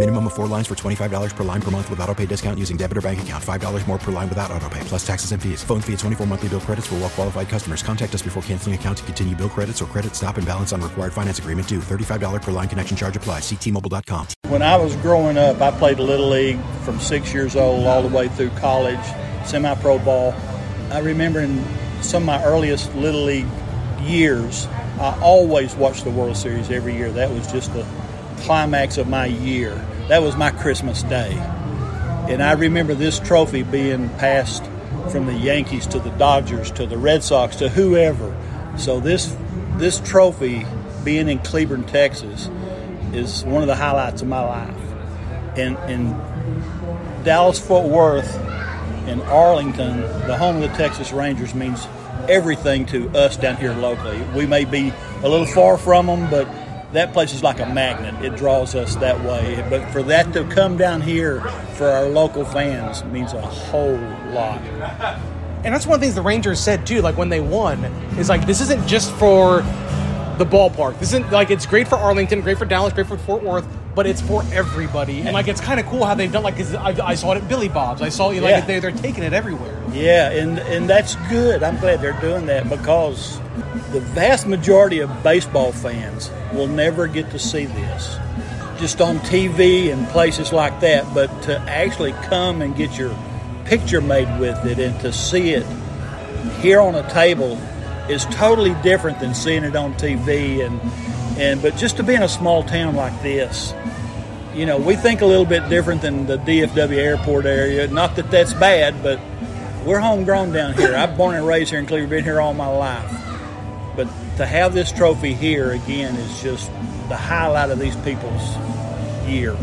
Minimum of four lines for $25 per line per month with auto pay discount using debit or bank account. $5 more per line without auto pay, plus taxes and fees. Phone fee at 24 monthly bill credits for well qualified customers. Contact us before canceling account to continue bill credits or credit stop and balance on required finance agreement due. $35 per line connection charge applies. Ctmobile.com. When I was growing up, I played Little League from six years old all the way through college, semi pro ball. I remember in some of my earliest Little League years, I always watched the World Series every year. That was just the climax of my year. That was my Christmas day. And I remember this trophy being passed from the Yankees to the Dodgers to the Red Sox to whoever. So this this trophy being in Cleburne, Texas is one of the highlights of my life. And in Dallas Fort Worth and Arlington, the home of the Texas Rangers means everything to us down here locally. We may be a little far from them, but that place is like a magnet. It draws us that way. But for that to come down here for our local fans means a whole lot. And that's one of the things the Rangers said too, like when they won, is like this isn't just for the ballpark. This isn't like it's great for Arlington, great for Dallas, great for Fort Worth, but it's for everybody. And like it's kind of cool how they've done. Like I, I saw it at Billy Bob's. I saw like Yeah. they, they're taking it everywhere. Yeah, and and that's good. I'm glad they're doing that because the vast majority of baseball fans will never get to see this just on TV and places like that, but to actually come and get your picture made with it and to see it here on a table is totally different than seeing it on TV and and but just to be in a small town like this you know, we think a little bit different than the DFW airport area. Not that that's bad, but we're homegrown down here. I'm born and raised here in Cleburne, been here all my life. But to have this trophy here again is just the highlight of these people's year.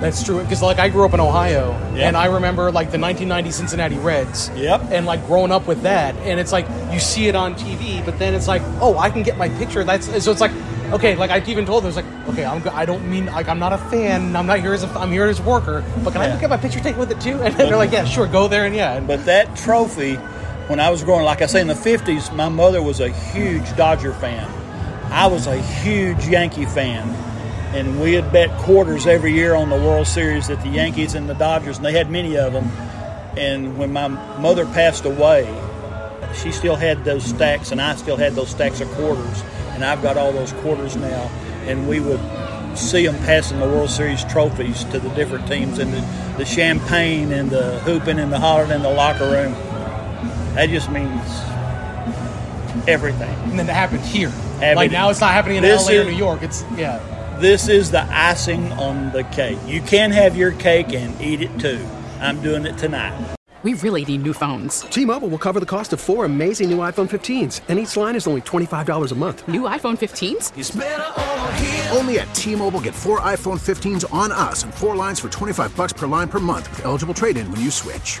That's true because like I grew up in Ohio, Yeah. and I remember like the 1990 Cincinnati Reds. Yep. And like growing up with that, and it's like you see it on TV, but then it's like, oh, I can get my picture. That's so it's like, okay, like I even told them, it's like, okay, I'm, I don't mean like I'm not a fan. I'm not here as a, I'm here as a worker, but can I get my picture taken with it too? And they're like, yeah, sure, go there and yeah. And, But that trophy, when I was growing, like I say, in the 50s, my mother was a huge Dodger fan. I was a huge Yankee fan. And we had bet quarters every year on the World Series that the Yankees and the Dodgers, and they had many of them. And when my mother passed away, she still had those stacks, and I still had those stacks of quarters. And I've got all those quarters now. And we would see them passing the World Series trophies to the different teams, and the, the champagne and the hooping and the hollering in the locker room. That just means everything. and then it happened here. Happened- like now it's not happening in This LA or New York. It's yeah. This is the icing on the cake. You can have your cake and eat it too. I'm doing it tonight. We really need new phones. T-Mobile will cover the cost of four amazing new iPhone 15s, and each line is only $25 a month. New iPhone 15s? Only at T-Mobile get four iPhone 15s on us and four lines for 25 bucks per line per month with eligible trade-in when you switch.